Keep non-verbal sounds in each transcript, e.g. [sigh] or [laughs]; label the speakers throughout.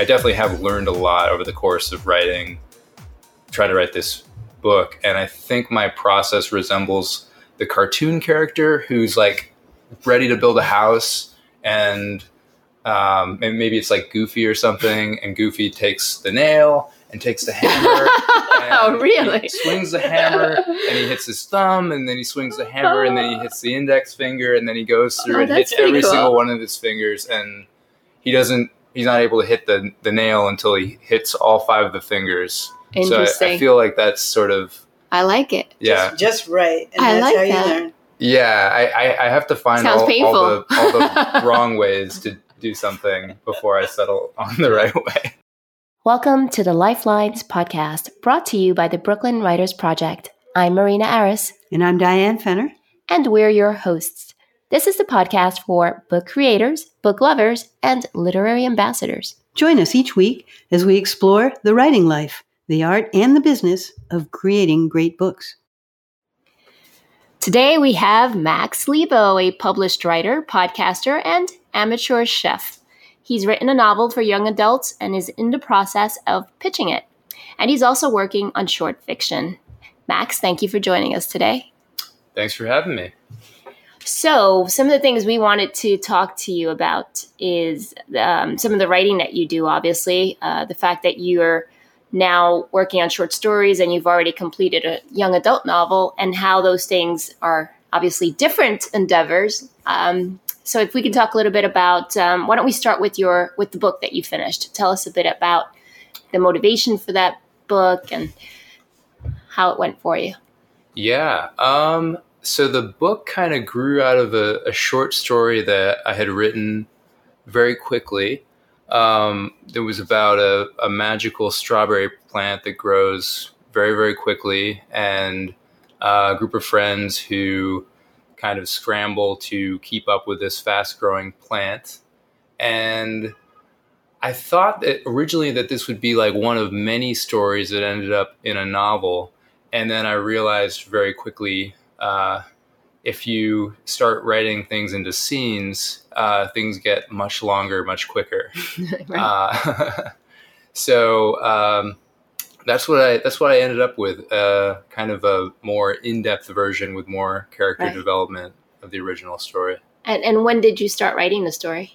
Speaker 1: I definitely have learned a lot over the course of writing, trying to write this book. And I think my process resembles the cartoon character who's like ready to build a house and um, maybe it's like Goofy or something, and Goofy takes the nail and takes the hammer. [laughs]
Speaker 2: oh, really?
Speaker 1: swings the hammer and he hits his thumb, and then he swings the hammer, and then he hits the index finger, and then he goes through
Speaker 2: Oh,
Speaker 1: and hits every
Speaker 2: cool.
Speaker 1: single one of his fingers, and he doesn't. He's not able to hit the the nail until he hits all five of the fingers. Interesting. So I, I feel like that's sort of
Speaker 2: I like it.
Speaker 1: yeah.
Speaker 3: Just, just right. And
Speaker 2: I
Speaker 3: that's
Speaker 2: like
Speaker 3: how you
Speaker 2: that.
Speaker 3: learn.
Speaker 1: Yeah, I, I, I have to find all, all the all the [laughs] wrong ways to do something before I settle on the right way.
Speaker 2: Welcome to the Lifelines podcast, brought to you by the Brooklyn Writers Project. I'm Marina Aris,
Speaker 3: And I'm Diane Fenner.
Speaker 2: and we're your hosts. This is the podcast for book creators, book lovers, and literary ambassadors.
Speaker 3: Join us each week as we explore the writing life, the art, and the business of creating great books.
Speaker 2: Today we have Max Lebo, a published writer, podcaster, and amateur chef. He's written a novel for young adults and is in the process of pitching it. And he's also working on short fiction. Max, thank you for joining us today.
Speaker 1: Thanks for having me.
Speaker 2: So, some of the things we wanted to talk to you about is um, some of the writing that you do, obviously, uh, the fact that you're now working on short stories and you've already completed a young adult novel, and how those things are obviously different endeavors. Um, so, if we can talk a little bit about, um, why don't we start with your with the book that you finished? Tell us a bit about the motivation for that book and how it went for you.
Speaker 1: Yeah. Um, so the book kind of grew out of a, a short story that I had written very quickly. Um, it was about a, a magical strawberry plant that grows very, very quickly, and uh, a group of friends who kind of scramble to keep up with this fast growing plant. And I thought that originally that this would be like one of many stories that ended up in a novel. And then I realized very quickly uh, if you start writing things into scenes, uh, things get much longer, much quicker. [laughs] Uh, [laughs] so um, that's what I that's what I ended up with. Uh, kind of a more in depth version with more character
Speaker 2: Right.
Speaker 1: development of the original story.
Speaker 2: and, and when did you start writing the story?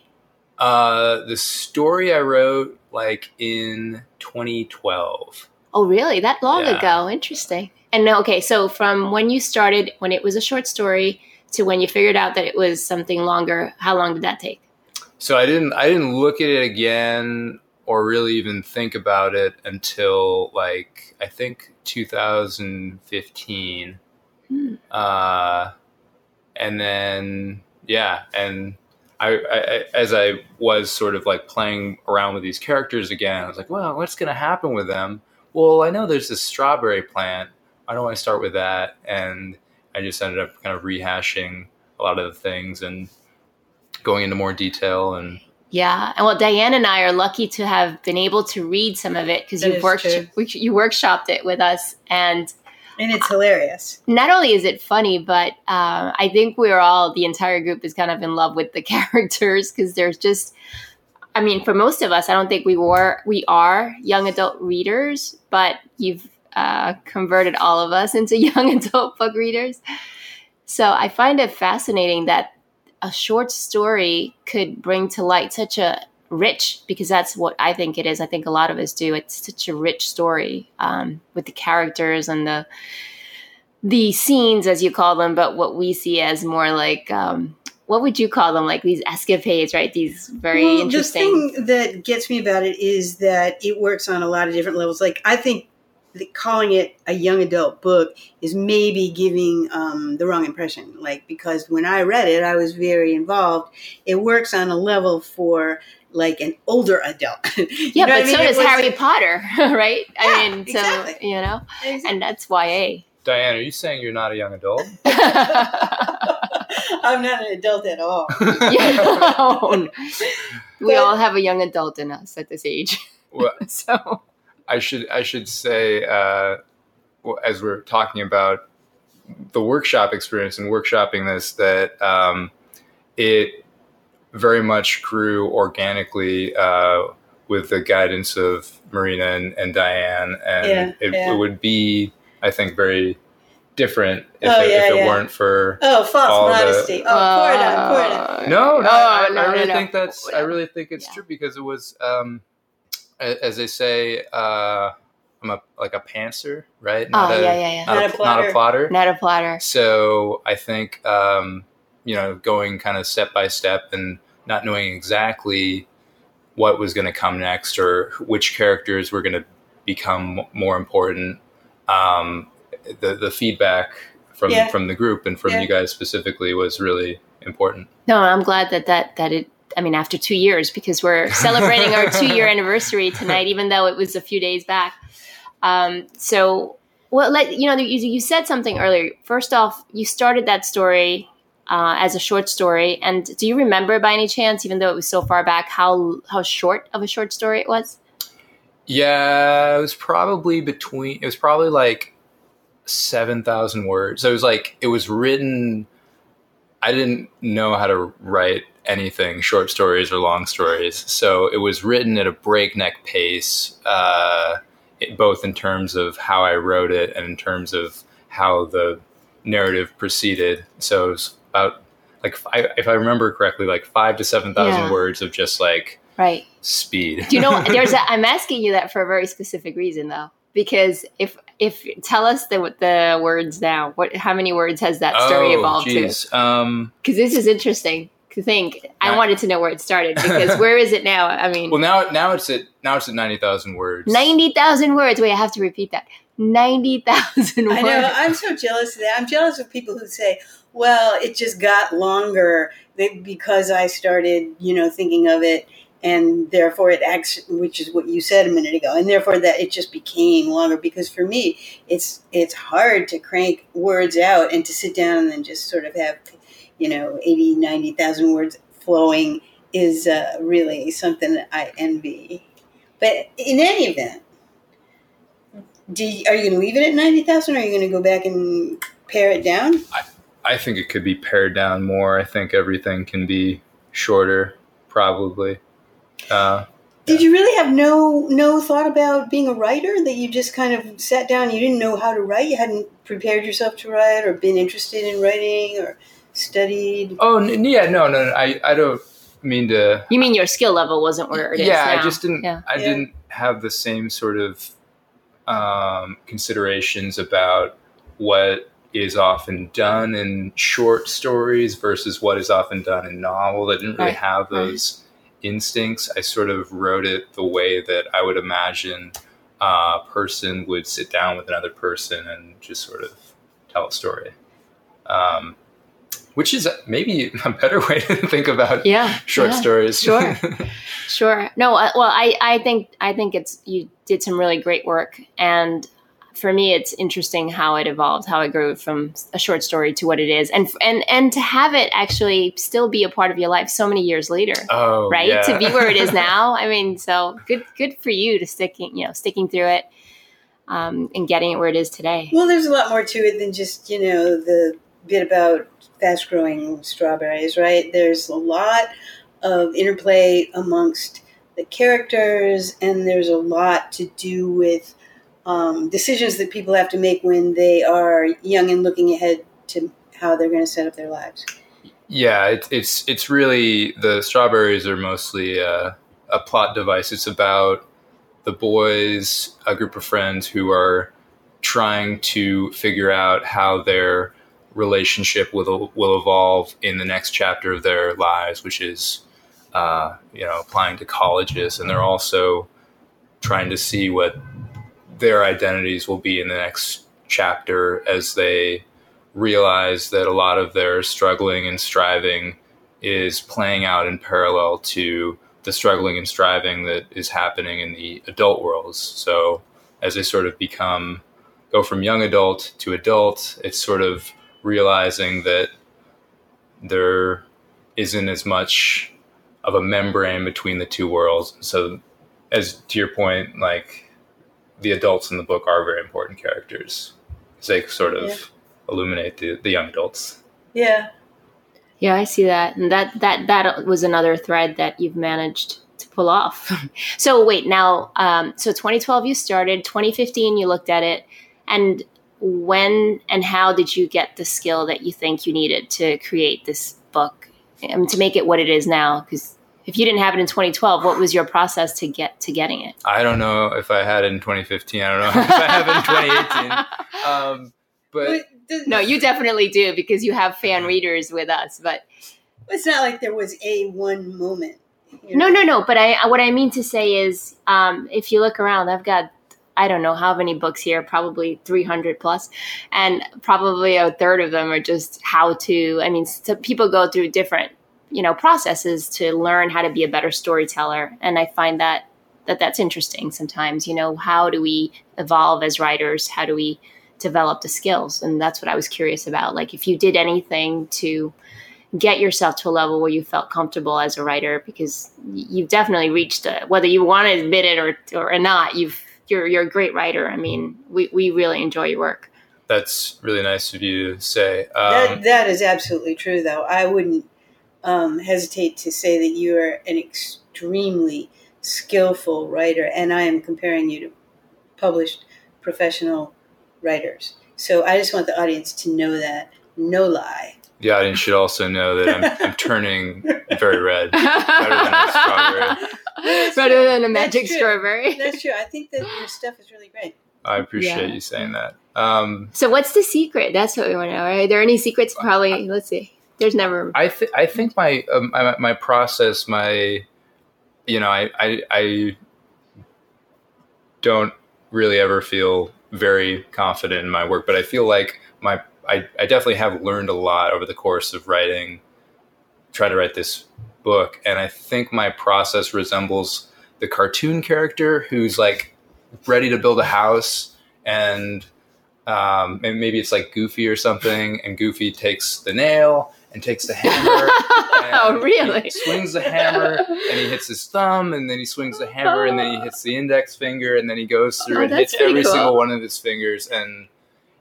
Speaker 1: Uh, the story I wrote like in 2012.
Speaker 2: Oh, really? That long
Speaker 1: Yeah.
Speaker 2: ago? Interesting. And okay, so from when you started, when it was a short story, to when you figured out that it was something longer, how long did that take?
Speaker 1: So I didn't I didn't look at it again or really even think about it until like I think 2015.
Speaker 2: Hmm.
Speaker 1: Uh, and then yeah, and I, I I- as I was sort of like playing around with these characters again, I was like, well, what's going to happen with them? Well, I know there's this strawberry plant. Why don't I start with that? And I just ended up kind of rehashing a lot of the things and going into more detail and
Speaker 2: Yeah, and well, Diane and I are lucky to have been able to read some of it because you've worked,
Speaker 3: true.
Speaker 2: you workshopped it with us, and
Speaker 3: And it's hilarious.
Speaker 2: not only is it funny, but uh, I think we're all the entire group is kind of in love with the [laughs] characters because there's just, I mean, for most of us, I don't think we were we are young adult readers, but you've uh, converted all of us into [laughs] young adult book readers. So I find it fascinating that a short story could bring to light such a rich because that's what I think it is. I think a lot of us do. It's such a rich story um, with the characters and the the scenes, as you call them, but what we see as more like um, what would you call them? Like these escapades, right? These very
Speaker 3: well,
Speaker 2: interesting.
Speaker 3: The thing that gets me about it is that it works on a lot of different levels. Like I think that calling it a young adult book is maybe giving um, the wrong impression. Like because when I read it, I was very involved. It works on a level for like an older adult. [laughs] You
Speaker 2: yeah,
Speaker 3: know what
Speaker 2: but
Speaker 3: I
Speaker 2: so
Speaker 3: mean? It
Speaker 2: does
Speaker 3: was-
Speaker 2: Harry Potter, [laughs] right?
Speaker 3: Yeah,
Speaker 2: I mean, so
Speaker 3: exactly.
Speaker 2: you know, and that's YA.
Speaker 1: Diane, are you saying you're not a young adult? [laughs]
Speaker 3: I'm not an adult at all.
Speaker 2: Yeah. we all have a young adult in us at this age.
Speaker 1: Well,
Speaker 2: so
Speaker 1: I should I should say uh, as we're talking about the workshop experience and workshopping this that um, it very much grew organically uh, with the guidance of Marina and, and Diane, and
Speaker 3: Yeah,
Speaker 1: it,
Speaker 3: yeah.
Speaker 1: it would be, I think, very different if
Speaker 3: Oh,
Speaker 1: it,
Speaker 3: yeah,
Speaker 1: if it weren't for.
Speaker 3: Oh, false
Speaker 1: All the-
Speaker 3: modesty. Oh, pour it out, pour it out.
Speaker 2: Uh,
Speaker 1: No, no,
Speaker 2: oh,
Speaker 1: I,
Speaker 2: no,
Speaker 1: I really
Speaker 2: no.
Speaker 1: think that's. I really think it's
Speaker 2: Yeah.
Speaker 1: true because it was, um, a- as they say, uh, I'm a like a pantser, right?
Speaker 2: Oh,
Speaker 1: a,
Speaker 2: yeah, yeah, yeah.
Speaker 1: Not,
Speaker 3: Not
Speaker 1: a,
Speaker 3: a
Speaker 1: not a
Speaker 3: plotter.
Speaker 1: plotter.
Speaker 2: Not a platter.
Speaker 1: So I think um, you know going kind of step by step and not knowing exactly what was going to come next or which characters were going to become more important. Um, the the feedback from
Speaker 3: Yeah.
Speaker 1: from the group and from
Speaker 3: Yeah.
Speaker 1: you guys specifically was really important.
Speaker 2: No, I'm glad that that that it. I mean, after two years, because we're [laughs] celebrating our two year anniversary tonight, even though it was a few days back. Um, so, well, like you know, you, you said something earlier. First off, you started that story uh, as a short story, and do you remember by any chance, even though it was so far back, how how short of a short story it was?
Speaker 1: Yeah, it was probably between. It was probably like seven thousand words. So it was like it was written. I didn't know how to write anything, short stories or long stories. So it was written at a breakneck pace, uh, it, both in terms of how I wrote it and in terms of how the narrative proceeded. So it was about like if I remember correctly, like five to seven thousand
Speaker 2: Yeah.
Speaker 1: words of just like
Speaker 2: Right.
Speaker 1: speed.
Speaker 2: Do you know? [laughs] There's. A, I'm asking you that for a very specific reason, though, because if if tell us the the words now. What? How many words has that story
Speaker 1: oh,
Speaker 2: evolved to?
Speaker 1: geez. Um,
Speaker 2: Because this is interesting to think. I
Speaker 1: Right.
Speaker 2: wanted to know where it started because [laughs] where is it now? I mean,
Speaker 1: well, now now it's at now it's at ninety thousand words.
Speaker 2: ninety thousand words. Wait, I have to repeat that. Ninety thousand words. [laughs]
Speaker 3: I know. I'm so jealous of that. I'm jealous of people who say, "Well, it just got longer because I started, you know, thinking of it, and therefore it acts." Which is what you said a minute ago, and therefore that it just became longer. Because for me, it's it's hard to crank words out and to sit down and then just sort of have, you know, 80, 90,000 words flowing is uh, really something that I envy. But in any event, do you, are you going to leave it at 90,000 or are you going to go back and pare it down?
Speaker 1: I think it could be pared down more. I think everything can be shorter, probably. Uh,
Speaker 3: Did you really have no no thought about being a writer that you just kind of sat down you didn't know how to write you hadn't prepared yourself to write or been interested in writing or studied
Speaker 1: oh n- yeah, no, no, no, I I don't mean to.
Speaker 2: you mean your skill level wasn't where it is?
Speaker 1: yeah, I just didn't.
Speaker 2: Yeah.
Speaker 1: I
Speaker 3: Yeah.
Speaker 1: didn't have the same sort of um, considerations about what is often done in short stories versus what is often done in novel. I didn't really
Speaker 2: Right,
Speaker 1: have
Speaker 2: right.
Speaker 1: those instincts. I sort of wrote it the way that I would imagine a person would sit down with another person and just sort of tell a story. Um, which is maybe a better way to think about
Speaker 2: Yeah.
Speaker 1: short
Speaker 2: yeah.
Speaker 1: stories.
Speaker 2: Sure. [laughs] Sure. No. uh, Well, I, I think I think it's you did some really great work, and for me, it's interesting how it evolved, how it grew from a short story to what it is, and and and to have it actually still be a part of your life so many years later,
Speaker 1: oh,
Speaker 2: right?
Speaker 1: yeah.
Speaker 2: To be where it is [laughs] now. I mean, so good good for you to sticking you know sticking through it, um, and getting it where it is today.
Speaker 3: well there's a lot more to it than just you know the bit about fast growing strawberries right there's a lot of interplay amongst the characters and there's a lot to do with um, decisions that people have to make when they are young and looking ahead to how they're going to set up their lives
Speaker 1: Yeah, it, it's it's really the strawberries are mostly uh, a plot device. It's about the boys, a group of friends who are trying to figure out how their relationship will will evolve in the next chapter of their lives, which is uh, you know applying to colleges, and they're also trying to see what their identities will be in the next chapter as they realize that a lot of their struggling and striving is playing out in parallel to the struggling and striving that is happening in the adult worlds. So as they sort of become go from young adult to adult, it's sort of realizing that there isn't as much of a membrane between the two worlds. So as to your point, like the adults in the book are very important characters. 'Cause They sort of
Speaker 3: Yeah.
Speaker 1: illuminate the, the young adults.
Speaker 3: yeah
Speaker 2: Yeah, I see that, and that that that was another thread that you've managed to pull off. [laughs] so wait, now, um, so 2012 you started, 2015 you looked at it, and when and how did you get the skill that you think you needed to create this book, um, to make it what it is now? Because if you didn't have it in 2012, what was your process to get to getting it?
Speaker 1: I don't know if I had it in 2015. I don't know [laughs] if I have it in 2018. Um, but
Speaker 2: no, you definitely do because you have fan readers with us. But
Speaker 3: it's not like there was a one moment.
Speaker 2: You know? No, no, no. But I, what I mean to say is, um, if you look around, I've got I don't know how many books here, probably 300 plus, and probably a third of them are just how to. I mean, so people go through different, you know, processes to learn how to be a better storyteller, and I find that that that's interesting sometimes. You know, how do we evolve as writers? How do we develop the skills? And that's what I was curious about. Like, if you did anything to get yourself to a level where you felt comfortable as a writer because you've definitely reached a, whether you want to admit it or, or not you've you're you're a great writer. I mean we, we really enjoy your work.
Speaker 1: That's really nice of you to say.
Speaker 3: Um, that, that is absolutely true though. I wouldn't um, hesitate to say that you are an extremely skillful writer and i am comparing you to published professional writers. So i just want the audience to know that. No lie.
Speaker 1: The audience should also know that I'm, I'm turning very red, better than a strawberry. [laughs]
Speaker 2: Better than a magic That's strawberry.
Speaker 3: That's true. I think that your stuff is really great.
Speaker 1: I appreciate yeah. you saying that. Um,
Speaker 2: so, what's the secret? That's what we want to know. Are there any secrets? Probably. Let's see. There's never.
Speaker 1: I think. I think my, um, my my process, my, you know, I, I I don't really ever feel very confident in my work, but I feel like my I, I definitely have learned a lot over the course of writing, try to write this book. And I think my process resembles the cartoon character who's like ready to build a house and um, maybe it's like Goofy or something, and Goofy takes the nail and takes the hammer. [laughs]
Speaker 2: oh, really?
Speaker 1: swings the hammer and he hits his thumb, and then he swings the hammer, and then he hits the index finger, and then he goes through oh, and hits every cool. single one of his fingers, and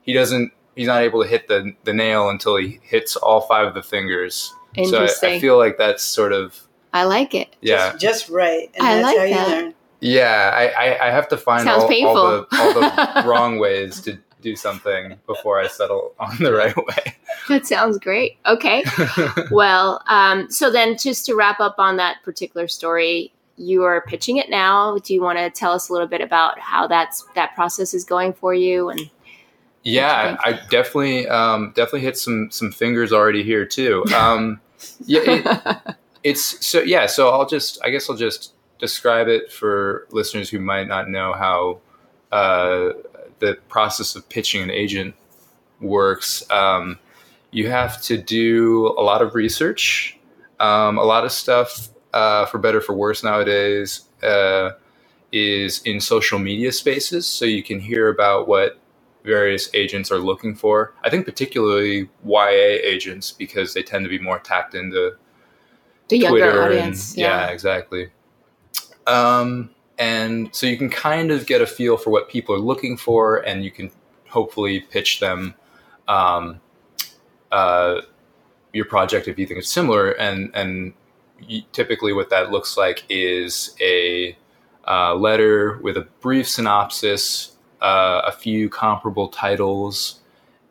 Speaker 1: he doesn't he's not able to hit the the nail until he hits all five of the fingers. So I, I feel like that's sort of.
Speaker 2: I like it.
Speaker 1: Yeah,
Speaker 3: just, just right. And I like that.
Speaker 1: Yeah, I, I, I, have to find all, all, the, all the [laughs] wrong ways to do something before I settle on the right way.
Speaker 2: That sounds great. Okay. [laughs] well, um, so then just to wrap up on that particular story, you are pitching it now. Do you want to tell us a little bit about how that's that process is going for you and
Speaker 1: yeah, I definitely um, definitely hit some some fingers already here too. Um, yeah, it, it's so yeah. So I'll just I guess I'll just describe it for listeners who might not know how uh, the process of pitching an agent works. Um, you have to do a lot of research, um, a lot of stuff uh, for better for worse nowadays. Uh, is in social media spaces, so you can hear about what various agents are looking for. I think particularly YA agents because they tend to be more tapped into
Speaker 2: the Twitter younger audience.
Speaker 1: And, yeah. yeah. exactly. Um, and so you can kind of get a feel for what people are looking for, and you can hopefully pitch them um, uh, your project if you think it's similar. And and you, typically, what that looks like is a uh, letter with a brief synopsis uh, a few comparable titles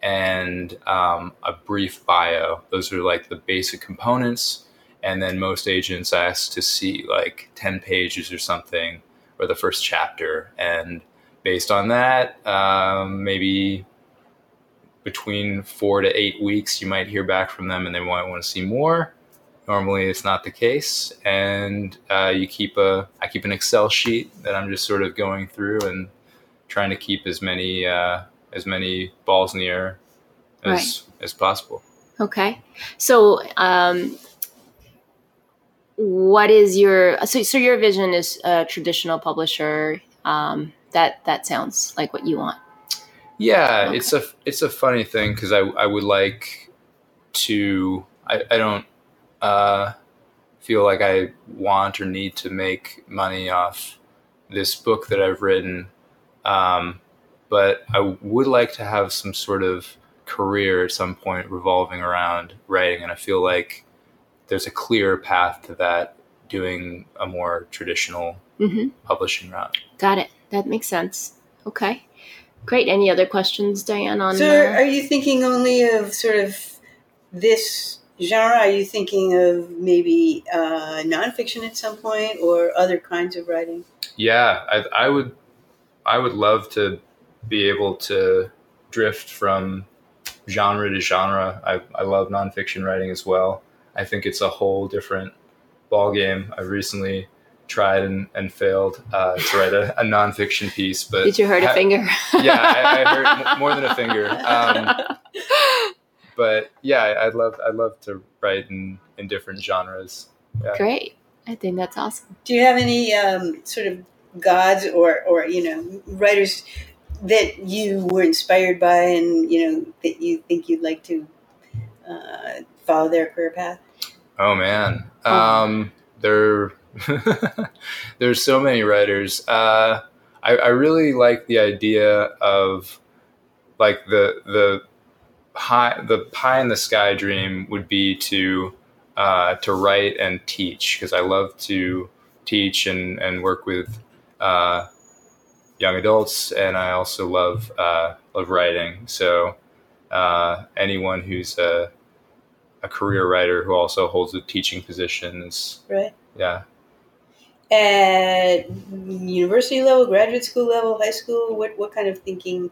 Speaker 1: and um, a brief bio. Those are like the basic components. And then most agents ask to see like 10 pages or something or the first chapter. And based on that, um, maybe between four to eight weeks, you might hear back from them and they might want to see more. Normally, it's not the case, and uh, you keep a I keep an Excel sheet that I'm just sort of going through and trying to keep as many uh, as many balls in the air as right. as possible.
Speaker 2: Okay, so um, what is your so so your vision is a traditional publisher? Um, that that sounds like what you want.
Speaker 1: Yeah, okay. it's a it's a funny thing because I I would like to I, I don't uh, feel like I want or need to make money off this book that I've written um, but I would like to have some sort of career at some point revolving around writing, and I feel like there's a clear path to that doing a more traditional
Speaker 2: hmm
Speaker 1: publishing route.
Speaker 2: Got it. That makes sense. Okay. Great. Any other questions, Diane? On
Speaker 3: So,
Speaker 2: uh,
Speaker 3: are you thinking only of sort of this genre? Are you thinking of maybe uh, nonfiction at some point, or other kinds of writing?
Speaker 1: Yeah, I, I would, I would love to be able to drift from genre to genre. I, I love nonfiction writing as well. I think it's a whole different ballgame. I've recently tried and, and failed uh, to write a, a nonfiction piece, but
Speaker 2: did you hurt a finger?
Speaker 1: yeah, I, I [laughs] hurt m- more than a finger. Um, but yeah, I- I'd love, I'd love to write in, in different genres. Yeah.
Speaker 2: Great. I think that's awesome.
Speaker 3: Do you have any um, sort of gods or, or you know writers that you were inspired by, and you know that you think you'd like to uh, follow their career path?
Speaker 1: Oh man,
Speaker 2: Oh.
Speaker 1: um, there, [laughs] there's so many writers. Uh, I, I really like the idea of like the the high the pie in the sky dream would be to uh, to write and teach because I love to teach and and work with uh, young adults, and I also love uh, love writing. So uh, anyone who's a a career writer who also holds a teaching position is
Speaker 3: Right.
Speaker 1: yeah
Speaker 3: At university level, graduate school level, high school, what what kind of thinking?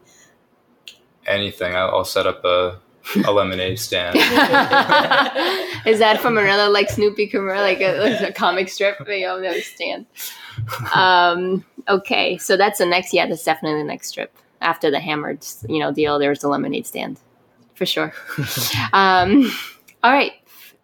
Speaker 1: anything I'll, I'll set up a, a lemonade stand [laughs]
Speaker 2: Is that from another like Snoopy commercial, like a, like a comic strip? You know, no stand. Um, okay, so that's the next. Yeah, that's definitely the next strip after the hammered, you know, deal. There's the lemonade stand, for sure. [laughs] Um, all right.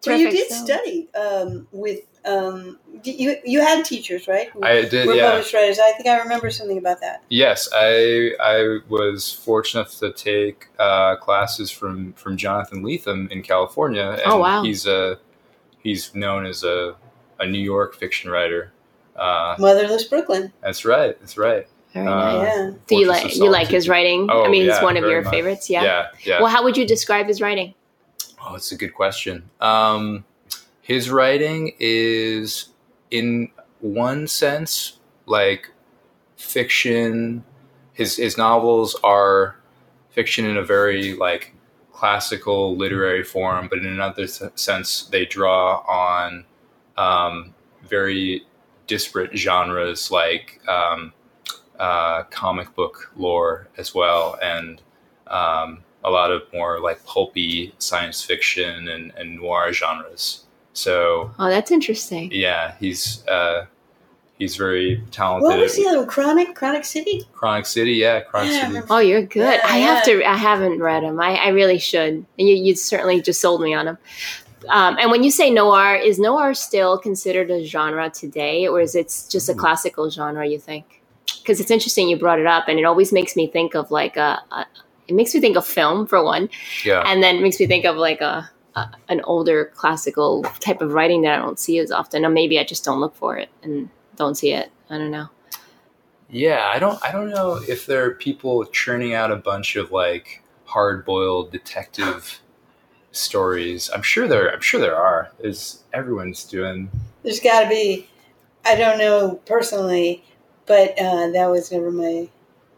Speaker 3: Well, you did
Speaker 2: So-
Speaker 3: study um, with um, you. You had teachers, right? who
Speaker 1: I did
Speaker 3: were
Speaker 1: yeah
Speaker 3: published writers. I think I remember something about that.
Speaker 1: yes I I was fortunate to take uh, classes from from Jonathan Lethem in California and
Speaker 2: Oh, wow.
Speaker 1: he's a he's known as a a New York fiction writer uh,
Speaker 3: Motherless Brooklyn.
Speaker 1: that's right that's right
Speaker 2: Very
Speaker 1: Uh,
Speaker 3: yeah.
Speaker 2: Do you like you like his writing?
Speaker 1: Oh,
Speaker 2: I mean, he's one of your
Speaker 1: much.
Speaker 2: favorites. Yeah.
Speaker 1: yeah yeah
Speaker 2: Well, how would you describe his writing?
Speaker 1: Oh, that's a good question. Um, his writing is, in one sense, like fiction. His his novels are fiction in a very like classical literary form, but in another sense, they draw on um, very disparate genres like um, uh, comic book lore as well, and um, a lot of more like pulpy science fiction and, and noir genres. So
Speaker 2: Oh, that's interesting.
Speaker 1: yeah, he's uh, he's very talented.
Speaker 3: What was the other? Chronic? Chronic City?
Speaker 1: Chronic City, yeah, Chronic
Speaker 3: Yeah,
Speaker 1: City.
Speaker 2: Oh, you're good.
Speaker 3: Yeah,
Speaker 2: I have
Speaker 3: yeah.
Speaker 2: to. I haven't read him. I, I really should. And you, you certainly just sold me on him. Um, and when you say noir, is noir still considered a genre today, or is it just a
Speaker 1: Hmm.
Speaker 2: classical genre? You think? Because it's interesting you brought it up, and it always makes me think of like a. a it makes me think of film for one,
Speaker 1: Yeah,
Speaker 2: and then it makes me think of like a, a an older classical type of writing that I don't see as often, or maybe I just don't look for it and don't see it. I don't know.
Speaker 1: yeah. I don't I don't know if there are people churning out a bunch of like hard boiled detective stories. I'm sure there. I'm sure there are. There's everyone's doing.
Speaker 3: There's got to be. I don't know personally, but uh, that was never my.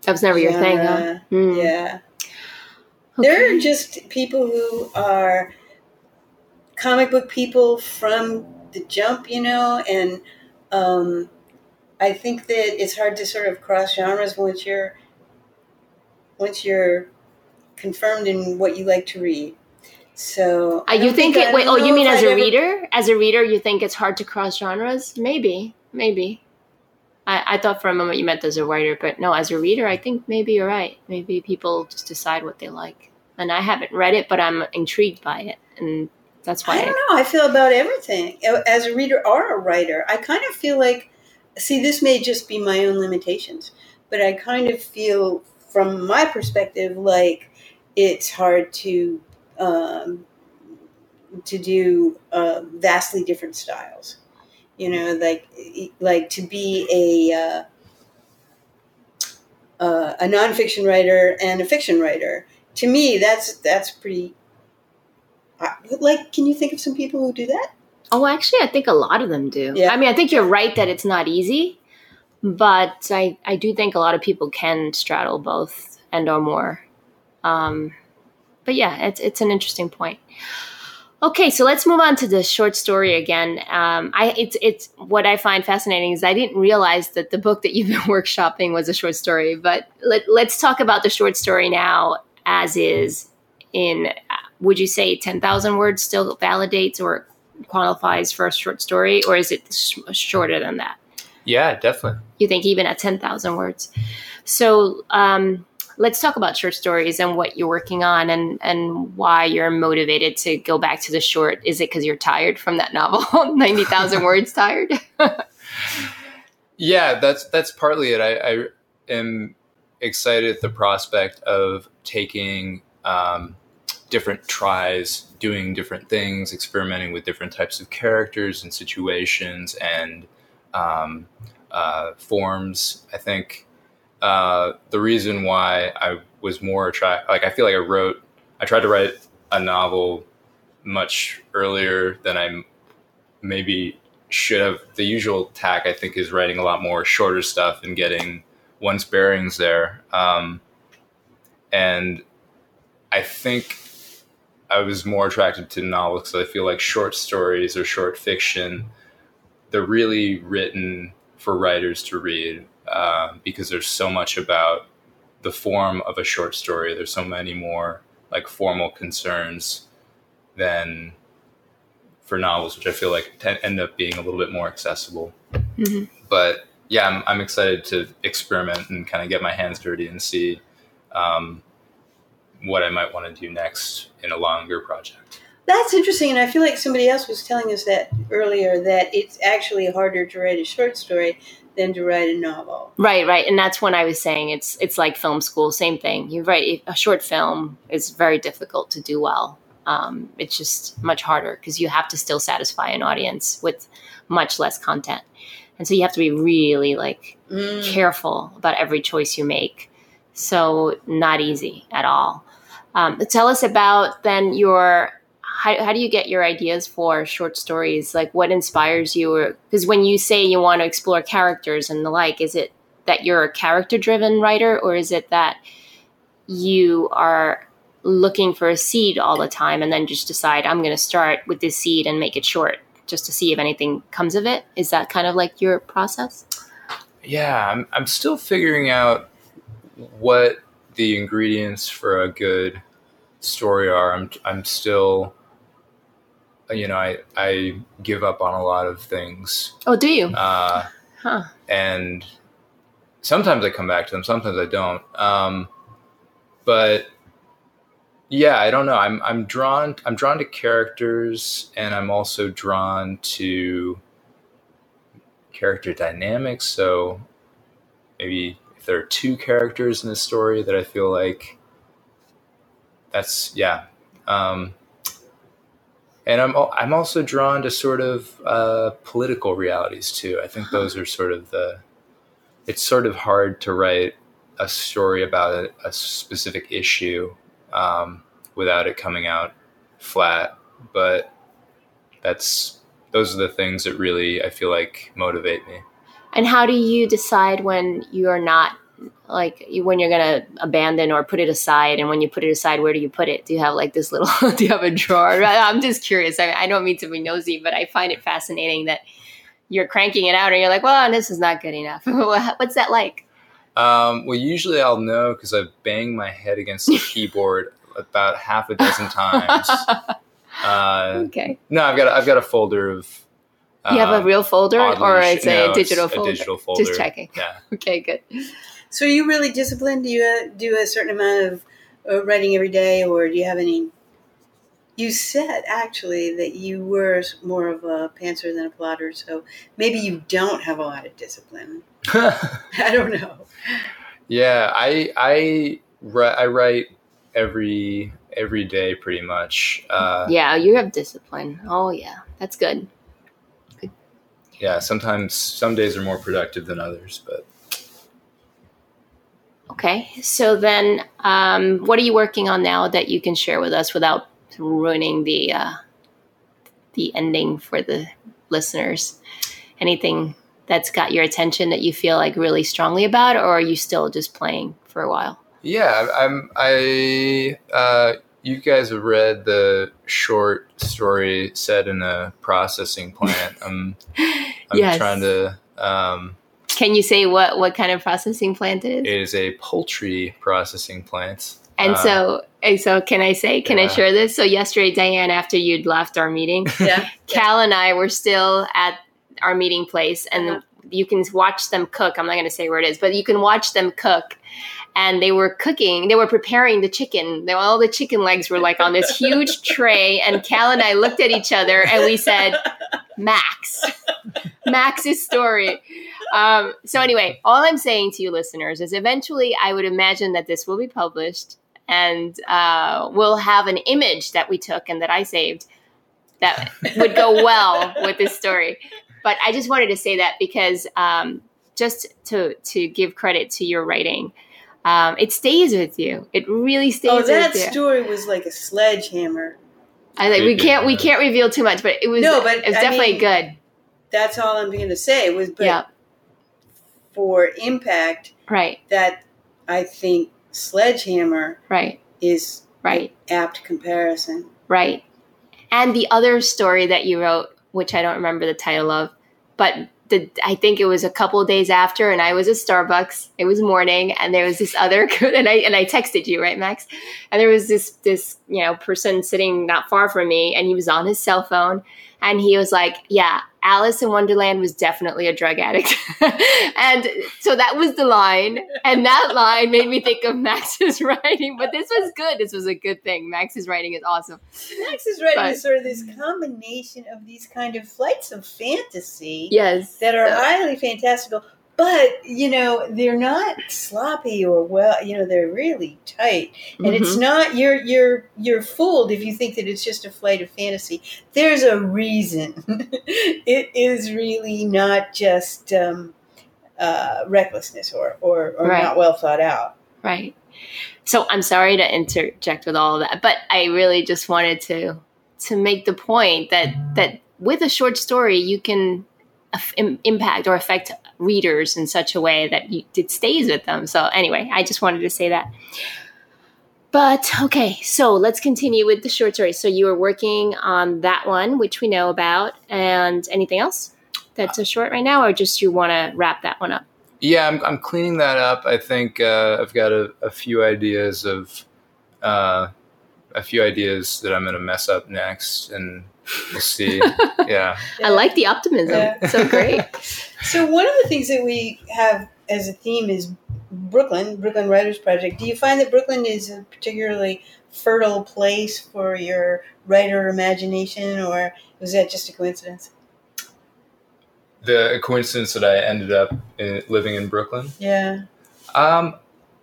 Speaker 2: That was never your thing, huh?
Speaker 3: genre.
Speaker 2: Hmm.
Speaker 3: Yeah.
Speaker 2: Okay.
Speaker 3: There are just people who are comic book people from the jump, you know, and um, I think that it's hard to sort of cross genres once you're once you're confirmed in what you like to read. So
Speaker 2: Uh, you think
Speaker 3: I
Speaker 2: it? Wait, oh, you mean as a
Speaker 3: ever-
Speaker 2: reader? As a reader, you think it's hard to cross genres? Maybe, maybe. I, I thought for a moment you meant as a writer, but no, as a reader, I think maybe you're right. Maybe people just decide what they like, and I haven't read it, but I'm intrigued by it, and that's why.
Speaker 3: I don't know. I feel about everything as a reader or a writer. I kind of feel like, see, this may just be my own limitations, but I kind of feel, from my perspective, like it's hard to um, to do uh, vastly different styles. You know, like like to be a uh, uh, a nonfiction writer and a fiction writer. To me, that's that's pretty. Like, can you think of some people who do that?
Speaker 2: Oh, actually, I think a lot of them do.
Speaker 3: Yeah.
Speaker 2: I mean, I think you're right that it's not easy, but I, I do think a lot of people can straddle both and or more. Um, but yeah, it's it's an interesting point. Okay, so let's move on to the short story again. Um, I it's it's what I find fascinating is I didn't realize that the book that you've been [laughs] workshopping was a short story. But let, let's talk about the short story now, as is. In would you say ten thousand words still validates or qualifies for a short story, or is it sh- shorter than that?
Speaker 1: Yeah, definitely.
Speaker 2: You think even at ten thousand words? So um, let's talk about short stories and what you're working on and and why you're motivated to go back to the short. Is it because you're tired from that novel, [laughs] ninety thousand [laughs] words tired?
Speaker 1: Yeah, that's that's partly it. I, I am excited at the prospect of taking um, different tries, doing different things, experimenting with different types of characters and situations and um, uh, forms. I think uh, the reason why I was more attracted, like I feel like I wrote, I tried to write a novel much earlier than I maybe should have. The usual tack, I think, is writing a lot more shorter stuff and getting one's bearings there. Um, and I think I was more attracted to novels because I feel like short stories or short fiction, they're really written for writers to read uh, because there's so much about the form of a short story. There's so many more like formal concerns than for novels, which I feel like tend, end up being a little bit more accessible.
Speaker 2: Mhm.
Speaker 1: But yeah, I'm, I'm excited to experiment and kind of get my hands dirty and see um, what I might want to do next in a longer project.
Speaker 3: That's interesting, and I feel like somebody else was telling us that earlier that it's actually harder to write a short story than to write a novel.
Speaker 2: Right, right, and that's when I was saying it's it's like film school, same thing. You write. A short film is very difficult to do well. Um, it's just much harder because you have to still satisfy an audience with much less content, and so you have to be really like
Speaker 3: Mm.
Speaker 2: careful about every choice you make. So not easy at all. Um, tell us about then your how, how do you get your ideas for short stories? Like what inspires you? Because when you say you want to explore characters and the like, is it that you're a character driven writer or is it that you are looking for a seed all the time and then just decide I'm going to start with this seed and make it short just to see if anything comes of it? Is that kind of like your process?
Speaker 1: Yeah, I'm, I'm still figuring out what the ingredients for a good story are. I'm, I'm still, you know, I, I give up on a lot of things.
Speaker 2: Oh, do you?
Speaker 1: Uh,
Speaker 2: Huh.
Speaker 1: and sometimes I come back to them, sometimes I don't. Um, but yeah, I don't know. I'm I'm drawn I'm drawn to characters, and I'm also drawn to character dynamics. So maybe there are two characters in a story that I feel like that's yeah. Um, and I'm I'm also drawn to sort of uh, political realities too. I think those are sort of the. It's sort of hard to write a story about a, a specific issue um, without it coming out flat, but that's those are the things that really I feel like motivate me.
Speaker 2: And how do you decide when you're not like when you're gonna abandon or put it aside? And when you put it aside, where do you put it? Do you have like this little? [laughs] do you have a drawer? I'm just curious. I, I don't mean to be nosy, but I find it fascinating that you're cranking it out and you're like, well, this is not good enough. [laughs] What's that like?
Speaker 1: Um, well, usually I'll know because I've banged my head against the [laughs] keyboard about half a dozen times. Uh,
Speaker 2: okay.
Speaker 1: no, I've got a, I've got a folder of.
Speaker 2: You have a
Speaker 1: um,
Speaker 2: real folder
Speaker 1: oddly
Speaker 2: or
Speaker 1: sh-
Speaker 2: it's a digital
Speaker 1: it's
Speaker 2: folder?
Speaker 1: A digital folder.
Speaker 2: Just checking.
Speaker 1: Yeah. [laughs]
Speaker 2: Okay, good.
Speaker 3: So, are you really disciplined? Do you uh, do a certain amount of uh, writing every day, or do you have any? You said actually that you were more of a pantser than a plotter, so maybe you don't have a lot of discipline. [laughs] I don't know.
Speaker 1: yeah, I I I write every every day pretty much. Uh,
Speaker 2: Yeah, you have discipline. Oh, yeah, that's good.
Speaker 1: Yeah, sometimes some days are more productive than others, but
Speaker 2: Okay, so then, um, what are you working on now that you can share with us without ruining the uh, the ending for the listeners? Anything that's got your attention that you feel like really strongly about, or are you still just playing for a while?
Speaker 1: Yeah, I'm. I. Uh, you guys have read the short story set in a processing plant. I'm. I'm
Speaker 2: Yes.
Speaker 1: trying to. Um,
Speaker 2: Can you say what what kind of processing plant it is?
Speaker 1: it is a poultry processing plant.
Speaker 2: and so, and so, can I say? Can I share this? So yesterday, Diane, after you'd left our meeting,
Speaker 3: Yeah. [laughs]
Speaker 2: Cal and I were still at our meeting place, and
Speaker 3: Uh-huh.
Speaker 2: You can watch them cook. I'm not going to say where it is, but you can watch them cook. And they were cooking. They were preparing the chicken. They, all the chicken legs were like on this [laughs] huge tray. And Cal and I looked at each other and we said, "Max, Max's story." Um, so anyway, all I'm saying to you listeners is, eventually, I would imagine that this will be published, and uh, we'll have an image that we took and that I saved that would go well with this story. But I just wanted to say that because um, just to to give credit to your writing, um, it stays with you. It really stays
Speaker 3: Oh, that
Speaker 2: with you.
Speaker 3: story was like a sledgehammer.
Speaker 2: I like we can't we can't reveal too much, but it was
Speaker 3: No, but
Speaker 2: it was
Speaker 3: I
Speaker 2: definitely
Speaker 3: mean,
Speaker 2: good.
Speaker 3: That's all I'm going to say. Was but
Speaker 2: yeah,
Speaker 3: for impact,
Speaker 2: right,
Speaker 3: that I think sledgehammer
Speaker 2: right,
Speaker 3: is
Speaker 2: right,
Speaker 3: apt comparison.
Speaker 2: right. And the other story that you wrote, which I don't remember the title of, but the, I think it was a couple days after, and I was at Starbucks. It was morning, and there was this other, [laughs] and I and I texted you, right, Max? And there was this this you know person sitting not far from me, and he was on his cell phone, and he was like, "Yeah, Alice in Wonderland was definitely a drug addict," [laughs] and so that was the line, and that line made me think of Max's writing. But this was good. This was a good thing. Max's writing is awesome.
Speaker 3: Max is writing
Speaker 2: But-
Speaker 3: sort of this combination of these kind of flights of fantasy
Speaker 2: Yes,
Speaker 3: that are
Speaker 2: So-
Speaker 3: highly fantastical, but you know they're not sloppy or well. You know they're really tight, and it's
Speaker 2: Mhm.
Speaker 3: not you're you're you're fooled if you think that it's just a flight of fantasy. There's a reason. [laughs] it is really not just um, uh, recklessness or or, or
Speaker 2: Right.
Speaker 3: not well thought out.
Speaker 2: Right. So I'm sorry to interject with all of that, but I really just wanted to to make the point that that with a short story you can impact or affect readers in such a way that it stays with them. So anyway, I just wanted to say that. But okay, so let's continue with the short story. So you were working on that one, which we know about, and anything else that's a short right now, or just you want to wrap that one up?
Speaker 1: Yeah, I'm, I'm cleaning that up. I think uh, I've got a, a few ideas of uh, a few ideas that I'm going to mess up next, and we'll see. [laughs] yeah,
Speaker 2: I like the optimism.
Speaker 3: Yeah.
Speaker 2: So great. [laughs]
Speaker 3: So one of the things that we have as a theme is Brooklyn, Brooklyn Writers Project. Do you find that Brooklyn is a particularly fertile place for your writer imagination, or was that just a coincidence?
Speaker 1: the coincidence that I ended up in, living in Brooklyn.
Speaker 3: Yeah.
Speaker 1: Um,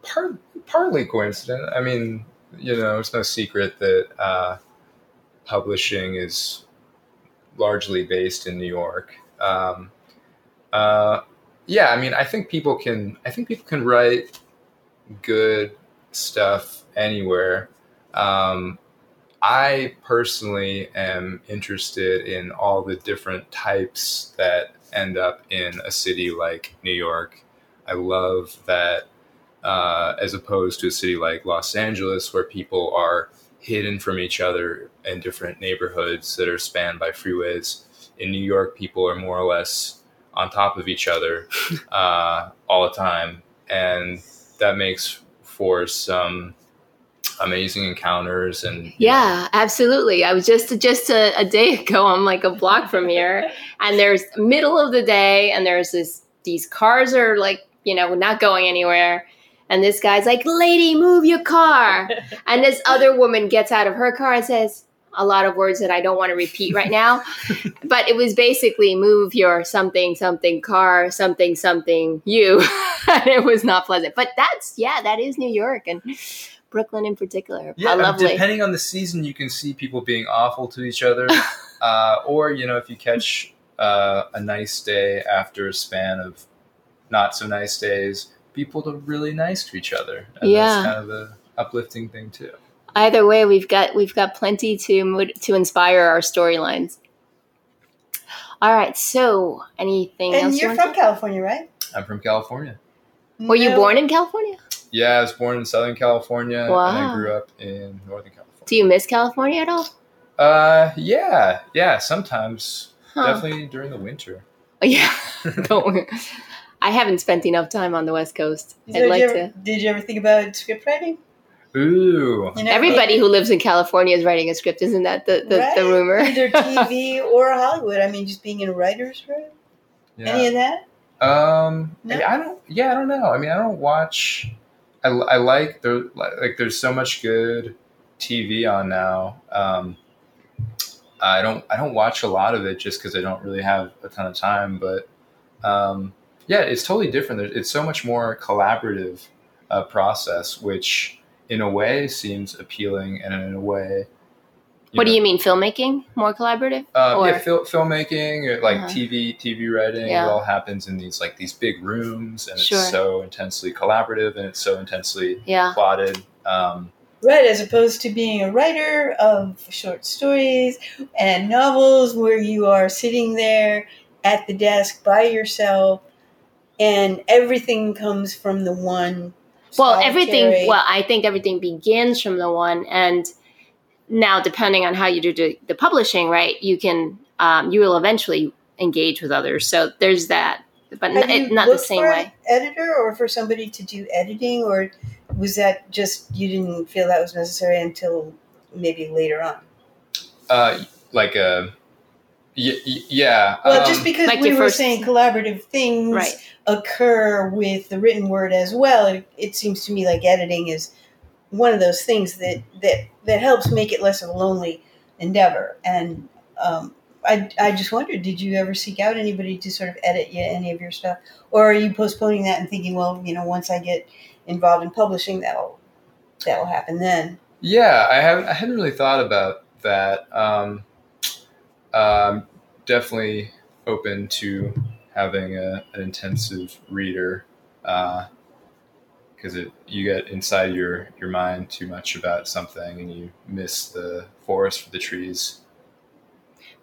Speaker 1: part, partly coincident. I mean, you know, it's no secret that uh, publishing is largely based in New York. Um, uh, yeah, I mean, I think people can. I think people can write good stuff anywhere. Um, I personally am interested in all the different types that end up in a city like New York. I love that uh, as opposed to a city like Los Angeles, where people are hidden from each other in different neighborhoods that are spanned by freeways. In New York, people are more or less on top of each other [laughs] uh, all the time, and that makes for some amazing encounters and you know,
Speaker 2: Yeah, absolutely. I was just just a, a day [laughs] ago. I'm like a block from here, and there's middle of the day, and there's this these cars are like you know not going anywhere, and this guy's like, "Lady, move your car," [laughs] and this other woman gets out of her car and says a lot of words that I don't want to repeat right now, [laughs] but it was basically move your something something car something something you, [laughs] and it was not pleasant. But that's yeah, that is New York and. Brooklyn in particular,
Speaker 1: Yeah, depending on the season, you can see people being awful to each other, [laughs] uh, or you know, if you catch uh, a nice day after a span of not so nice days, people are really nice to each other. And
Speaker 2: Yeah.
Speaker 1: that's kind of a uplifting thing too.
Speaker 2: Either way we've got we've got plenty to to inspire our storylines All right. So, anything
Speaker 3: And
Speaker 2: else? you
Speaker 3: you're
Speaker 2: wanna
Speaker 3: from
Speaker 2: talk-
Speaker 3: California, right?
Speaker 1: I'm from California.
Speaker 2: Were you born in California?
Speaker 1: Yeah, I was born in Southern California and I grew up in Northern California.
Speaker 2: Do you miss California at all?
Speaker 1: Uh, yeah, yeah. Sometimes,
Speaker 2: Huh.
Speaker 1: definitely during the winter.
Speaker 2: Oh, yeah. [laughs] [laughs] Don't worry. I haven't spent enough time on the West Coast.
Speaker 3: So
Speaker 2: I'd like
Speaker 3: you
Speaker 2: to.
Speaker 3: did you ever think about script writing?
Speaker 1: Ooh,
Speaker 3: You know,
Speaker 2: Everybody who lives in California is writing a script, isn't that the, the,
Speaker 3: right?
Speaker 2: the rumor?
Speaker 3: Either [laughs] TV or Hollywood. I mean, just being in a writer's room. Any of that?
Speaker 1: Um,
Speaker 3: No?
Speaker 1: I don't. Yeah, I don't know. I mean, I don't watch. I, I like there like there's so much good TV on now. Um, I don't I don't watch a lot of it just because I don't really have a ton of time. But um, yeah, it's totally different. It's so much more collaborative uh, process, which in a way seems appealing, and in a way,
Speaker 2: What do you mean, filmmaking? More collaborative?
Speaker 1: uh,
Speaker 2: Or-
Speaker 1: yeah, fil- filmmaking, or like
Speaker 2: Uh-huh.
Speaker 1: TV, TV writing.
Speaker 2: Yeah.
Speaker 1: It all happens in these like these big rooms, and
Speaker 2: Sure.
Speaker 1: it's so intensely collaborative, and it's so intensely
Speaker 2: Yeah.
Speaker 1: plotted. Um,
Speaker 3: Right, as opposed to being a writer of short stories and novels where you are sitting there at the desk by yourself and everything comes from the one.
Speaker 2: Well, everything, well, I think everything begins from the one. And now, depending on how you do the, the publishing, right, you can, um, you will eventually engage with others. So there's that, but
Speaker 3: Have
Speaker 2: n-
Speaker 3: you
Speaker 2: not the same
Speaker 3: for
Speaker 2: way.
Speaker 3: an editor or for somebody to do editing, or was that just you didn't feel that was necessary until maybe later on?
Speaker 1: uh, like a, y- y- yeah.
Speaker 3: Well,
Speaker 1: um,
Speaker 3: just because
Speaker 2: like
Speaker 3: we were
Speaker 2: first-
Speaker 3: saying collaborative things
Speaker 2: Right.
Speaker 3: occur with the written word as well, it, it seems to me like editing is one of those things that that that helps make it less of a lonely endeavor. And um, I I just wondered, did you ever seek out anybody to sort of edit you any of your stuff, or are you postponing that and thinking, well, you know, once I get involved in publishing, that'll that'll happen then.
Speaker 1: Yeah, I haven't. I hadn't really thought about that. Um, um, definitely open to having a, an intensive reader uh, because it you get inside your your mind too much about something and you miss the forest for the trees.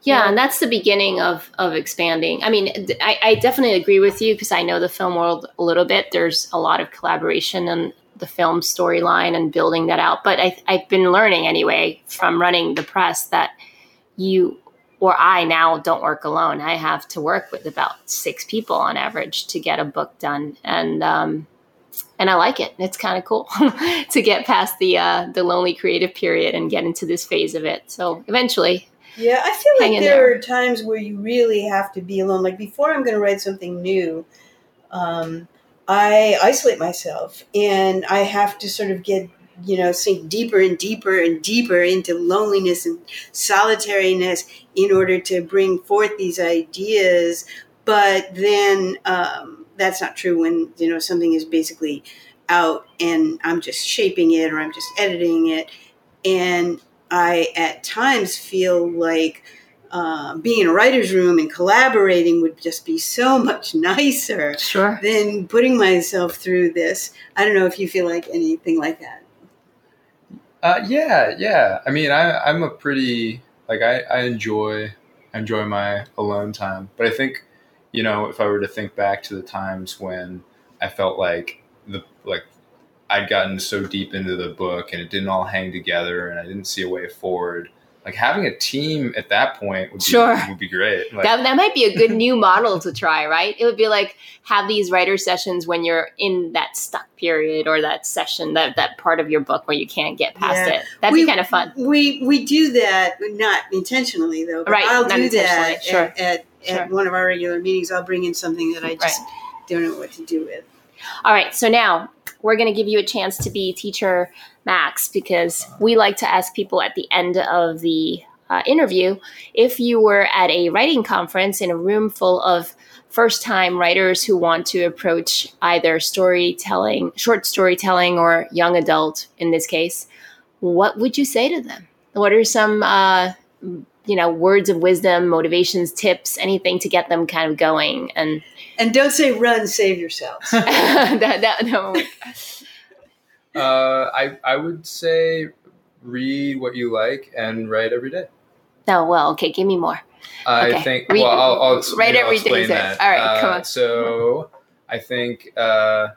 Speaker 2: Yeah, and that's the beginning of of expanding. I mean, I, I definitely agree with you because I know the film world a little bit. There's a lot of collaboration in the film storyline and building that out. But I, I've been learning anyway from running the press that you or I now don't work alone. I have to work with about six people on average to get a book done, and um, and I like it. It's kind of cool [laughs] to get past the uh, the lonely creative period and get into this phase of it. So eventually,
Speaker 3: Yeah, I feel like there,
Speaker 2: there.
Speaker 3: are times where you really have to be alone. Like before I'm going to write something new, um, I isolate myself and I have to sort of get, you know, sink deeper and deeper and deeper into loneliness and solitariness in order to bring forth these ideas. But then um, that's not true when, you know, something is basically out and I'm just shaping it or I'm just editing it. And I at times feel like uh, being in a writer's room and collaborating would just be so [laughs] much nicer
Speaker 2: sure.
Speaker 3: than putting myself through this. I don't know if you feel like anything like that.
Speaker 1: Uh, yeah, yeah. I mean, I, I'm a pretty like I, I enjoy enjoy my alone time, but I think you know if I were to think back to the times when I felt like the like I'd gotten so deep into the book and it didn't all hang together and I didn't see a way forward. Like having a team at that point would be,
Speaker 2: Sure.
Speaker 1: would be great. Like,
Speaker 2: that, that might be a good new model to try, right? It would be like have these writer sessions when you're in that stuck period or that session, that, that part of your book where you can't get past
Speaker 3: Yeah.
Speaker 2: it. That'd
Speaker 3: We-
Speaker 2: be kind of fun.
Speaker 3: We we do that, not intentionally though. But
Speaker 2: Right,
Speaker 3: I'll
Speaker 2: not
Speaker 3: do that
Speaker 2: sure.
Speaker 3: at, at,
Speaker 2: Sure.
Speaker 3: at one of our regular meetings. I'll bring in something that I just don't know what to do with.
Speaker 2: All right, so now we're going to give you a chance to be teacher Max because we like to ask people at the end of the uh, interview if you were at a writing conference in a room full of first time writers who want to approach either storytelling, short storytelling, or young adult in this case, what would you say to them? What are some, uh, you know, words of wisdom, motivations, tips, anything to get them kind of going? And
Speaker 3: And don't say run, save yourselves. [laughs]
Speaker 2: that, that, that [laughs]
Speaker 1: uh, I I would say read what you like and write every day.
Speaker 2: No, well, okay, give me more.
Speaker 1: I
Speaker 2: Okay.
Speaker 1: think.
Speaker 2: Read-
Speaker 1: well, I'll, I'll,
Speaker 2: write
Speaker 1: maybe I'll
Speaker 2: everything
Speaker 1: explain
Speaker 2: there.
Speaker 1: that.
Speaker 2: All right, come
Speaker 1: Uh,
Speaker 2: on.
Speaker 1: So, I think uh,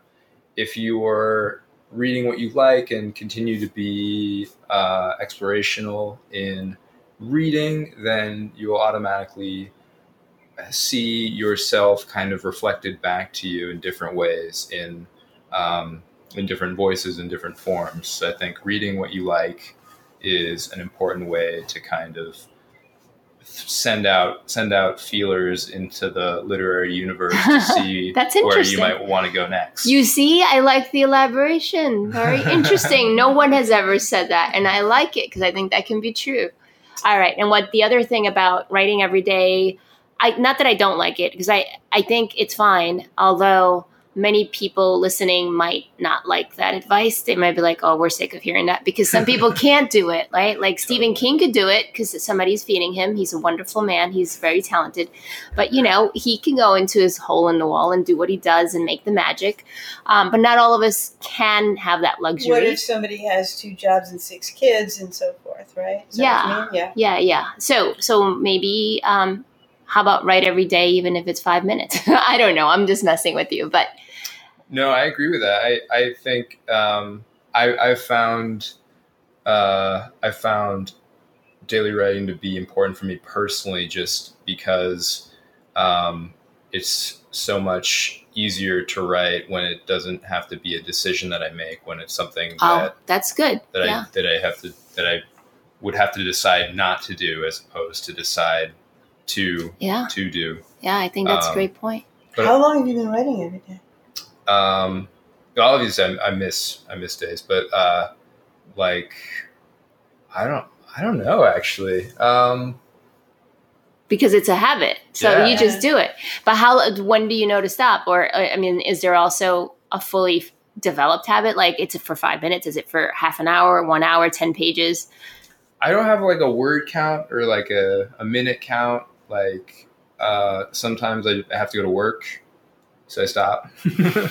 Speaker 1: if you were reading what you like and continue to be uh, explorational in reading, then you will automatically see yourself kind of reflected back to you in different ways in um, in different voices in different forms. So I think reading what you like is an important way to kind of send out send out feelers into the literary universe to [laughs] see
Speaker 2: That's
Speaker 1: where you might want to go next.
Speaker 2: You see, I like the elaboration. Very [laughs] interesting. no one has ever said that, and I like it because I think that can be true. All right, and what the other thing about writing every day, I not that I don't like it because I I think it's fine. Although many people listening might not like that advice. They might be like, "Oh, we're sick of hearing that," because some people [laughs] can't do it. Right? Like Stephen King could do it because somebody's feeding him. He's a wonderful man. He's very talented, but you know he can go into his hole in the wall and do what he does and make the magic. Um, but not all of us can have that luxury.
Speaker 3: What if somebody has two jobs and six kids and so forth, right? Is that what you
Speaker 2: Yeah.
Speaker 3: Yeah.
Speaker 2: Yeah, yeah. So, so maybe, um, how about write every day, even if it's five minutes? [laughs] I don't know. I'm just messing with you, but
Speaker 1: No, I agree with that. I, I think um, I, I've found uh, I found daily writing to be important for me personally, just because um, it's so much easier to write when it doesn't have to be a decision that I make. When it's something
Speaker 2: oh,
Speaker 1: that
Speaker 2: that's good.
Speaker 1: that
Speaker 2: yeah.
Speaker 1: I that I have to that I would have to decide not to do as opposed to decide to
Speaker 2: yeah,
Speaker 1: to do.
Speaker 2: yeah. I think that's a
Speaker 1: Um,
Speaker 2: great point.
Speaker 1: But-
Speaker 3: How long have you been writing every day?
Speaker 1: Um, all of these I, I miss I miss days, but uh, like I don't I don't know actually. Um,
Speaker 2: Because it's a habit, so
Speaker 1: Yeah.
Speaker 2: you just do it. But how? When do you know to stop? Or uh, I mean, is there also a fully developed habit? Like it's for five minutes? Is it for half an hour, one hour, ten pages?
Speaker 1: I don't have like a word count or like a, a minute count. Like uh, sometimes I have to go to work, so I stop.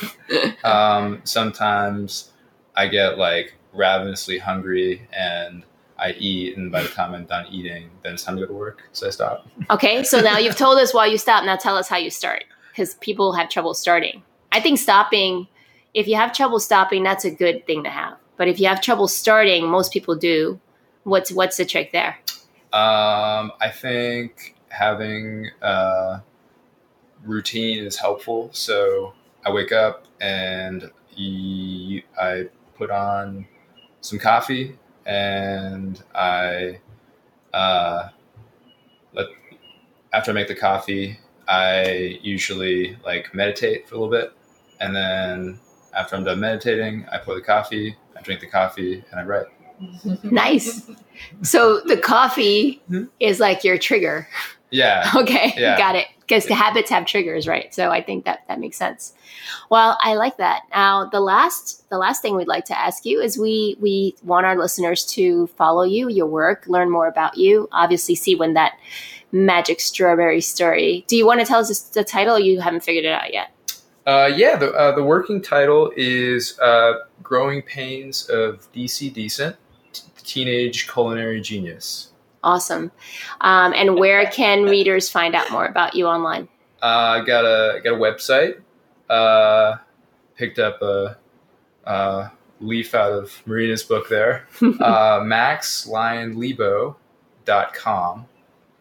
Speaker 1: [laughs] um, sometimes I get like ravenously hungry and I eat, and by the time I'm done eating, then it's time to go to work, so I stop.
Speaker 2: Okay, so now you've told us why you stop. Now tell us how you start because people have trouble starting. I think stopping, if you have trouble stopping, that's a good thing to have. But if you have trouble starting, most people do. What's what's the trick there?
Speaker 1: Um, I think having a routine is helpful. So I wake up and I put on some coffee and I uh, let after I make the coffee, I usually like meditate for a little bit, and then after I'm done meditating, I pour the coffee, I drink the coffee, and I write. [laughs]
Speaker 2: Nice. So the coffee
Speaker 1: Mhm.
Speaker 2: is like your trigger.
Speaker 1: Yeah. [laughs]
Speaker 2: Okay,
Speaker 1: Yeah.
Speaker 2: got it. Because the habits have triggers, right? So I think that that makes sense. Well, I like that. Now, the last the last thing we'd like to ask you is we we want our listeners to follow you, your work, learn more about you. Obviously, see when that magic strawberry story. Do you want to tell us the title? Or you haven't figured it out yet.
Speaker 1: Uh, yeah, the, uh, the working title is uh, Growing Pains of DC Decent T- Teenage Culinary Genius.
Speaker 2: Awesome. Um, and where can readers find out more about you online?
Speaker 1: Uh, I got a got a website. Uh, picked up a, uh leaf out of Marina's book there. [laughs] uh, MaxLyonLebo.com.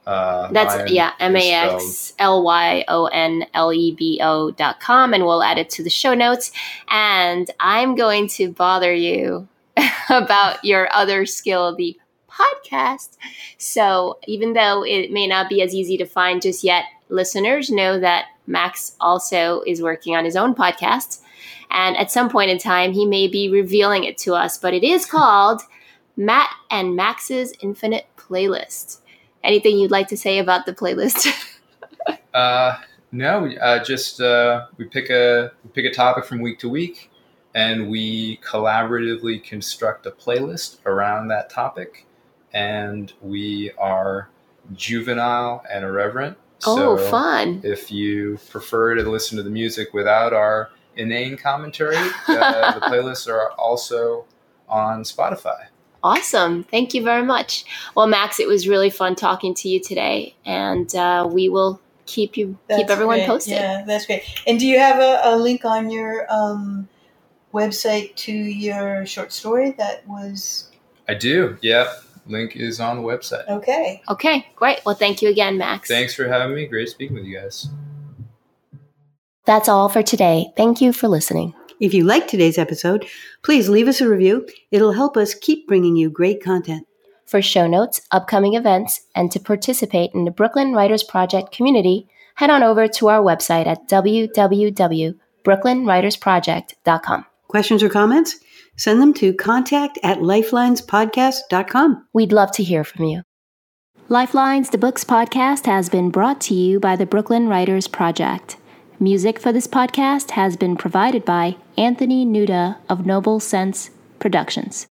Speaker 1: Uh,
Speaker 2: That's
Speaker 1: Lyon
Speaker 2: yeah, M A X L Y O N L E B O dot com, and we'll add it to the show notes. And I'm going to bother you [laughs] about your other skill, the podcast. So even though it may not be as easy to find just yet, listeners know that Max also is working on his own podcast. And at some point in time, he may be revealing it to us, but it is called Matt and Max's Infinite Playlist. Anything you'd like to say about the playlist? [laughs]
Speaker 1: Uh, no, uh, just uh, we pick a we pick a topic from week to week, and we collaboratively construct a playlist around that topic. And we are juvenile and irreverent.
Speaker 2: oh,
Speaker 1: so
Speaker 2: fun.
Speaker 1: If you prefer to listen to the music without our inane commentary, uh, [laughs] the playlists are also on Spotify.
Speaker 2: Awesome. Thank you very much. Well, Max, it was really fun talking to you today, and uh, we will keep you
Speaker 3: That's
Speaker 2: keep everyone
Speaker 3: great.
Speaker 2: posted.
Speaker 3: Yeah, that's great. And do you have a, a link on your um, website to your short story that was
Speaker 1: I do. Yeah. Link is on the website.
Speaker 3: okay?
Speaker 2: Okay, great. Well, thank you again, Max.
Speaker 1: Thanks for having me. Great speaking with you guys.
Speaker 2: That's all for today. Thank you for listening.
Speaker 3: If you liked today's episode, please leave us a review. It'll help us keep bringing you great content.
Speaker 2: For show notes, upcoming events, and to participate in the Brooklyn Writers Project community, head on over to our website at www.brooklynwritersproject.com.
Speaker 3: Questions or comments? Send them to contact at lifelinespodcast.com.
Speaker 2: We'd love to hear from you. Lifelines, the Books podcast, has been brought to you by the Brooklyn Writers Project. Music for this podcast has been provided by Anthony Nuda of Noble Sense Productions.